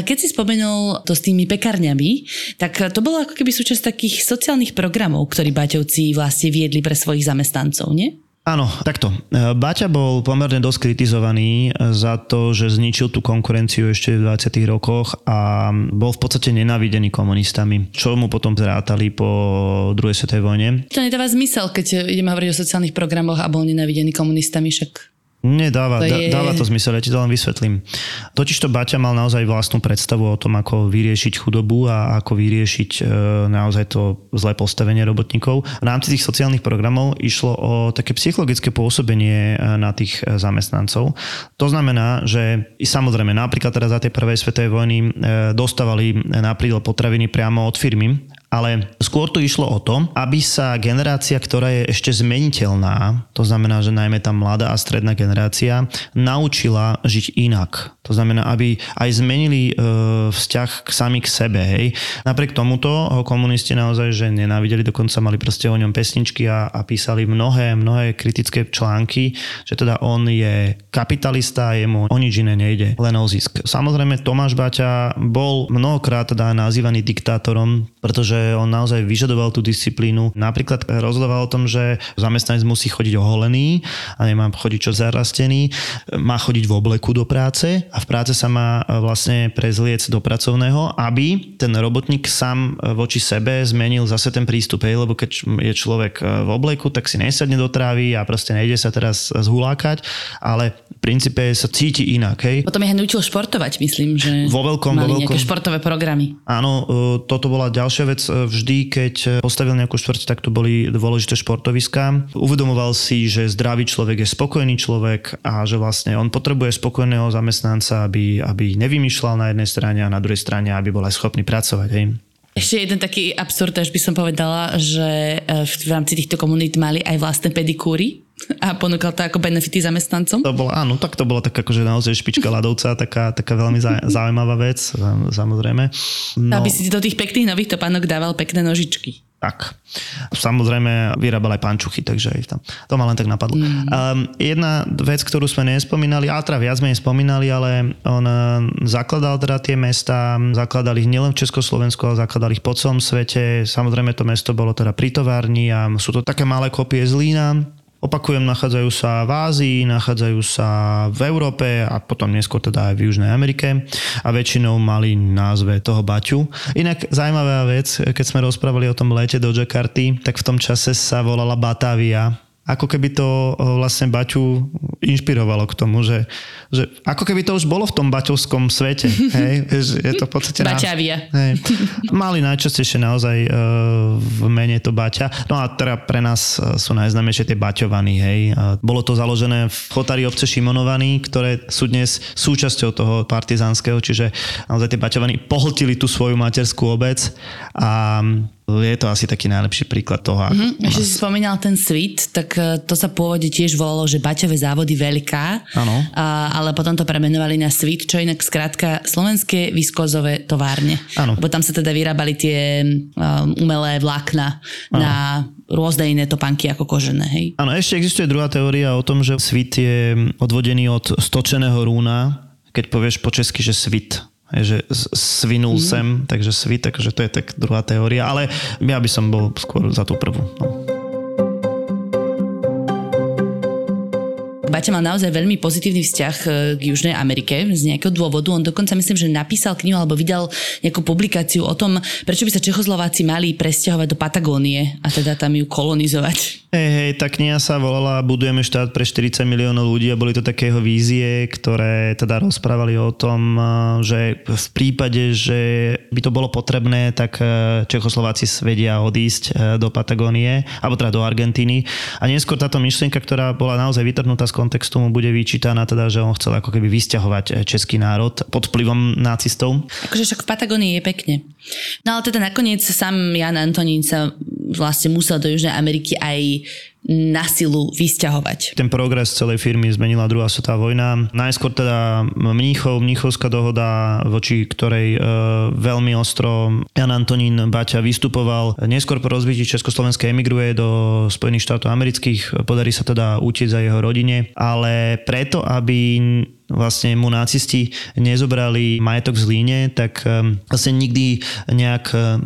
Keď si spomenul to s tými pekárňami, tak to bolo ako keby súčasť takých sociálnych programov, ktorí Baťovci vlastne viedli pre svojich zamestnancov, nie? Áno, takto. E, Baťa bol pomerne dosť kritizovaný e, za to, že zničil tú konkurenciu ešte v 20. rokoch a bol v podstate nenávidený komunistami, čo mu potom zrátali po druhej svetovej vojne. To nedáva zmysel, keď ideme hovoriť o sociálnych programoch a bol nenávidený komunistami, však Nedáva, to je... dáva to zmysel, ja ti to len vysvetlím. Totiž to Baťa mal naozaj vlastnú predstavu o tom, ako vyriešiť chudobu a ako vyriešiť e, naozaj to zlé postavenie robotníkov. V rámci tých sociálnych programov išlo o také psychologické pôsobenie e, na tých e, zamestnancov. To znamená, že samozrejme napríklad teraz za tej prvej svetovej vojny e, dostávali napríklad potraviny priamo od firmy ale skôr tu išlo o to, aby sa generácia, ktorá je ešte zmeniteľná, to znamená, že najmä tá mladá a stredná generácia, naučila žiť inak. To znamená, aby aj zmenili e, vzťah k sami k sebe. Hej. Napriek tomuto ho komunisti naozaj že nenávideli, dokonca mali proste o ňom pesničky a, a písali mnohé, mnohé kritické články, že teda on je kapitalista jemu o nič iné nejde, len o zisk. Samozrejme Tomáš Baťa bol mnohokrát teda nazývaný diktátorom, pretože on naozaj vyžadoval tú disciplínu. Napríklad rozhodoval o tom, že zamestnanec musí chodiť oholený a nemá chodiť čo zarastený, má chodiť v obleku do práce a v práce sa má vlastne prezliec do pracovného, aby ten robotník sám voči sebe zmenil zase ten prístup, hej, lebo keď je človek v obleku, tak si nesadne do trávy a proste nejde sa teraz zhulákať, ale v princípe sa cíti inak. Hej. Potom ich nutil športovať, myslím, že vo veľkom, mali vo veľkom. športové programy. Áno, e, toto bola ďalšia vec. E, vždy, keď postavil nejakú štvrť, tak to boli dôležité športoviská. Uvedomoval si, že zdravý človek je spokojný človek a že vlastne on potrebuje spokojného zamestnanca, aby, aby nevymýšľal na jednej strane a na druhej strane, aby bol aj schopný pracovať. Hej. Ešte jeden taký absurd, až by som povedala, že e, v rámci týchto komunít mali aj vlastné pedikúry a ponúkal to ako benefity zamestnancom. To bolo, áno, tak to bolo tak akože naozaj špička ľadovca, taká, taká veľmi zaujímavá vec, samozrejme. No. Aby si do tých pekných nových topánok dával pekné nožičky. Tak. Samozrejme vyrábal aj pančuchy, takže aj tam. To ma len tak napadlo. Mm. Um, jedna vec, ktorú sme nespomínali, a teda viac sme nespomínali, ale on uh, zakladal teda tie mesta, zakladal ich nielen v Československu, ale zakladal ich po celom svete. Samozrejme to mesto bolo teda pri továrni a sú to také malé kopie z Lína, Opakujem, nachádzajú sa v Ázii, nachádzajú sa v Európe a potom neskôr teda aj v Južnej Amerike a väčšinou mali názve toho Baťu. Inak zaujímavá vec, keď sme rozprávali o tom lete do Jakarty, tak v tom čase sa volala Batavia ako keby to eh, vlastne Baťu inšpirovalo k tomu, že, že ako keby to už bolo v tom baťovskom svete. Hej? Je to v podstate... Baťavia. Hej. Mali najčastejšie naozaj uh, v mene to Baťa. No a teda pre nás eh, sú najznámejšie tie Baťovaní. Hej? A bolo to založené v chotári obce Šimonovaní, ktoré sú dnes súčasťou toho partizánskeho, čiže naozaj tie Baťovaní pohltili tú svoju materskú obec a je to asi taký najlepší príklad toho. Mm-hmm. Ešte si spomínal ten svit, tak e, to sa pôvode tiež volalo, že Baťové závody veľká, ano. A, ale potom to premenovali na svit, čo inak skrátka slovenské viskozové továrne. Ano. Bo tam sa teda vyrábali tie um, umelé vlákna ano. na rôzne iné topánky ako kožené. Hej? Áno, ešte existuje druhá teória o tom, že svit je odvodený od stočeného rúna, keď povieš po česky, že svit že svinul mm. sem, takže svit, takže to je tak druhá teória, ale ja by som bol skôr za tú prvú. No. Baťa mal naozaj veľmi pozitívny vzťah e, k Južnej Amerike z nejakého dôvodu. On dokonca myslím, že napísal knihu alebo vydal nejakú publikáciu o tom, prečo by sa Čechoslováci mali presťahovať do Patagónie a teda tam ju kolonizovať. Hej, hej, tá kniha sa volala Budujeme štát pre 40 miliónov ľudí a boli to takého vízie, ktoré teda rozprávali o tom, e, že v prípade, že by to bolo potrebné, tak e, Čechoslováci vedia odísť do Patagónie, alebo teda do Argentíny. A neskôr táto myšlienka, ktorá bola naozaj vytrhnutá z kontextu mu bude vyčítaná teda, že on chcel ako keby vysťahovať eh, český národ pod vplyvom nacistov. Akože však v Patagónii je pekne. No ale teda nakoniec sám Jan Antonín sa vlastne musel do Južnej Ameriky aj be na silu vysťahovať. Ten progres celej firmy zmenila druhá svetová vojna. Najskôr teda Mníchov, Mníchovská dohoda, voči ktorej e, veľmi ostro Jan Antonín Baťa vystupoval. Neskôr po rozbití Československa emigruje do Spojených štátov amerických. Podarí sa teda utiec za jeho rodine, ale preto, aby vlastne mu nacisti nezobrali majetok z Líne, tak ehm, vlastne nikdy nejak ehm,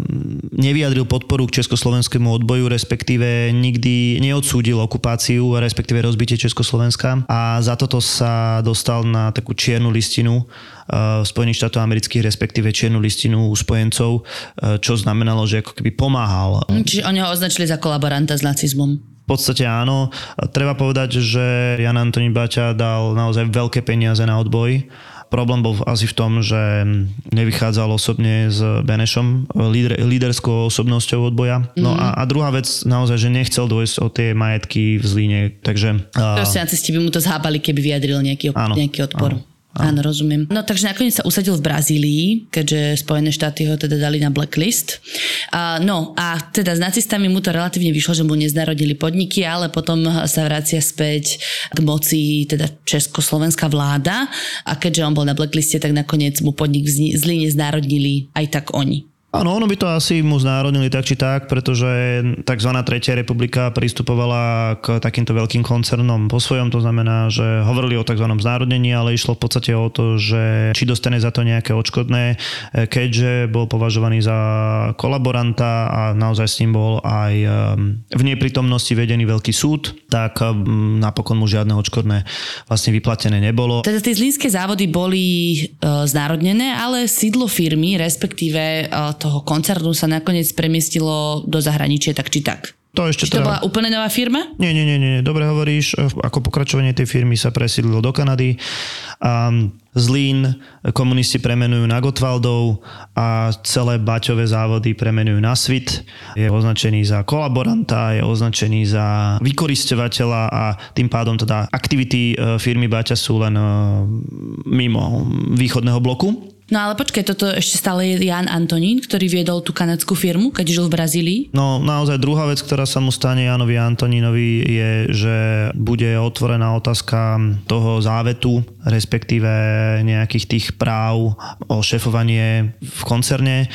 nevyjadril podporu k československému odboju, respektíve nikdy neodsúdil okupáciu, respektíve rozbitie Československa a za toto sa dostal na takú čiernu listinu ehm, Spojených štátov amerických, respektíve čiernu listinu spojencov, čo znamenalo, že ako keby pomáhal. Čiže oni ho označili za kolaboranta s nacizmom. V podstate áno. Treba povedať, že Jan Antonín Baťa dal naozaj veľké peniaze na odboj. Problém bol asi v tom, že nevychádzal osobne s Benešom, líder, líderskou osobnosťou odboja. No mm. a, a druhá vec naozaj, že nechcel dôjsť o tie majetky v Zlíne. Takže... Proste nacisti by mu to zhábali, keby vyjadril nejaký, áno, nejaký odpor. Áno. Áno, rozumiem. No takže nakoniec sa usadil v Brazílii, keďže Spojené štáty ho teda dali na blacklist. A, no a teda s nacistami mu to relatívne vyšlo, že mu neznárodili podniky, ale potom sa vracia späť k moci teda československá vláda a keďže on bol na blackliste, tak nakoniec mu podnik zli neznárodnili aj tak oni. Áno, ono by to asi mu znárodnili tak či tak, pretože tzv. Tretia republika pristupovala k takýmto veľkým koncernom po svojom, to znamená, že hovorili o tzv. znárodnení, ale išlo v podstate o to, že či dostane za to nejaké odškodné, keďže bol považovaný za kolaboranta a naozaj s ním bol aj um, v neprítomnosti vedený veľký súd, tak um, napokon mu žiadne odškodné vlastne vyplatené nebolo. Teda tie zlínske závody boli uh, znárodnené, ale sídlo firmy, respektíve uh, toho koncernu sa nakoniec premiestilo do zahraničia tak či tak. To ešte Či to bola úplne nová firma? Nie, nie, nie, nie. Dobre hovoríš. Ako pokračovanie tej firmy sa presídlilo do Kanady. A Zlín komunisti premenujú na Gotwaldov a celé Baťové závody premenujú na Svit. Je označený za kolaboranta, je označený za vykoristovateľa a tým pádom teda aktivity e, firmy Baťa sú len e, mimo východného bloku. No ale počkaj, toto ešte stále je Jan Antonín, ktorý viedol tú kanadskú firmu, keď žil v Brazílii. No naozaj druhá vec, ktorá sa mu stane Janovi Antonínovi je, že bude otvorená otázka toho závetu, respektíve nejakých tých práv o šefovanie v koncerne.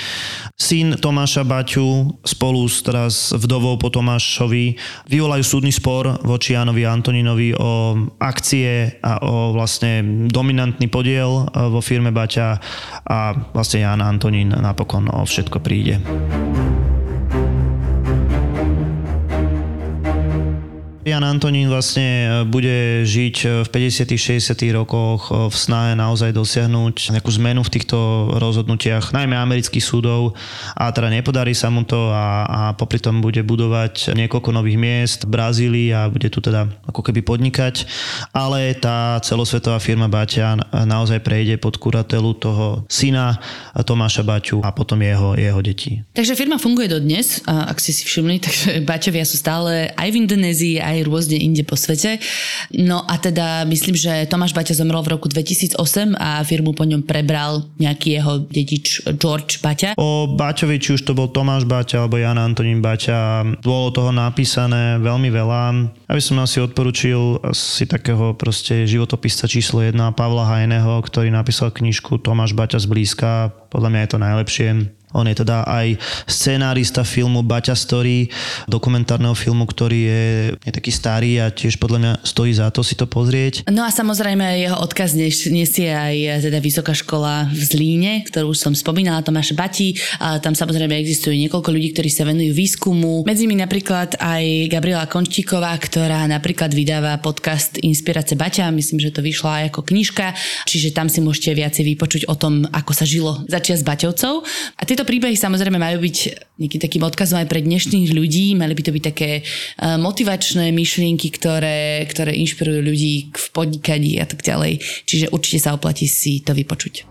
Syn Tomáša Baťu spolu s teraz vdovou po Tomášovi vyvolajú súdny spor voči Janovi Antonínovi o akcie a o vlastne dominantný podiel vo firme Baťa a vlastne Jan Antonín napokon o všetko príde. Jan Antonín vlastne e, bude žiť e, v 50 60 rokoch e, v snahe naozaj dosiahnuť nejakú zmenu v týchto rozhodnutiach, najmä amerických súdov a teda nepodarí sa mu to a, a popri tom bude budovať niekoľko nových miest v Brazílii a bude tu teda ako keby podnikať, ale tá celosvetová firma Baťa naozaj prejde pod kuratelu toho syna Tomáša Baťu a potom jeho, jeho detí. Takže firma funguje dodnes, ak ste si všimli, takže Baťovia sú stále aj v Indonézii, aj rôzne inde po svete. No a teda myslím, že Tomáš Baťa zomrel v roku 2008 a firmu po ňom prebral nejaký jeho dedič George Baťa. O Baťovi, či už to bol Tomáš Baťa alebo Jan Antonín Baťa, bolo toho napísané veľmi veľa. Aby som asi odporučil si takého proste životopisa číslo 1 Pavla Hajného, ktorý napísal knižku Tomáš Baťa zblízka. Podľa mňa je to najlepšie on je teda aj scenárista filmu Baťa Story, dokumentárneho filmu, ktorý je, je taký starý a tiež podľa mňa stojí za to si to pozrieť. No a samozrejme jeho odkaz nesie aj teda Vysoká škola v Zlíne, ktorú už som spomínala, Tomáš Bati. A tam samozrejme existuje niekoľko ľudí, ktorí sa venujú výskumu. Medzi nimi napríklad aj Gabriela Končíková, ktorá napríklad vydáva podcast Inspirace Baťa. Myslím, že to vyšla aj ako knižka, čiže tam si môžete viacej vypočuť o tom, ako sa žilo začia s Baťovcov. A tieto tieto príbehy samozrejme majú byť nejakým takým odkazom aj pre dnešných ľudí, mali by to byť také e, motivačné myšlienky, ktoré, ktoré inšpirujú ľudí v podnikaní a tak ďalej. Čiže určite sa oplatí si to vypočuť.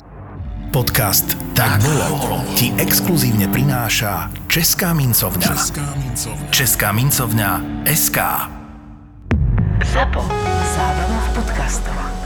Podcast Tak bolo ti exkluzívne prináša Česká mincovňa. Česká mincovňa. Česká mincovňa SK. Zapo. Zábrná v podcastovách.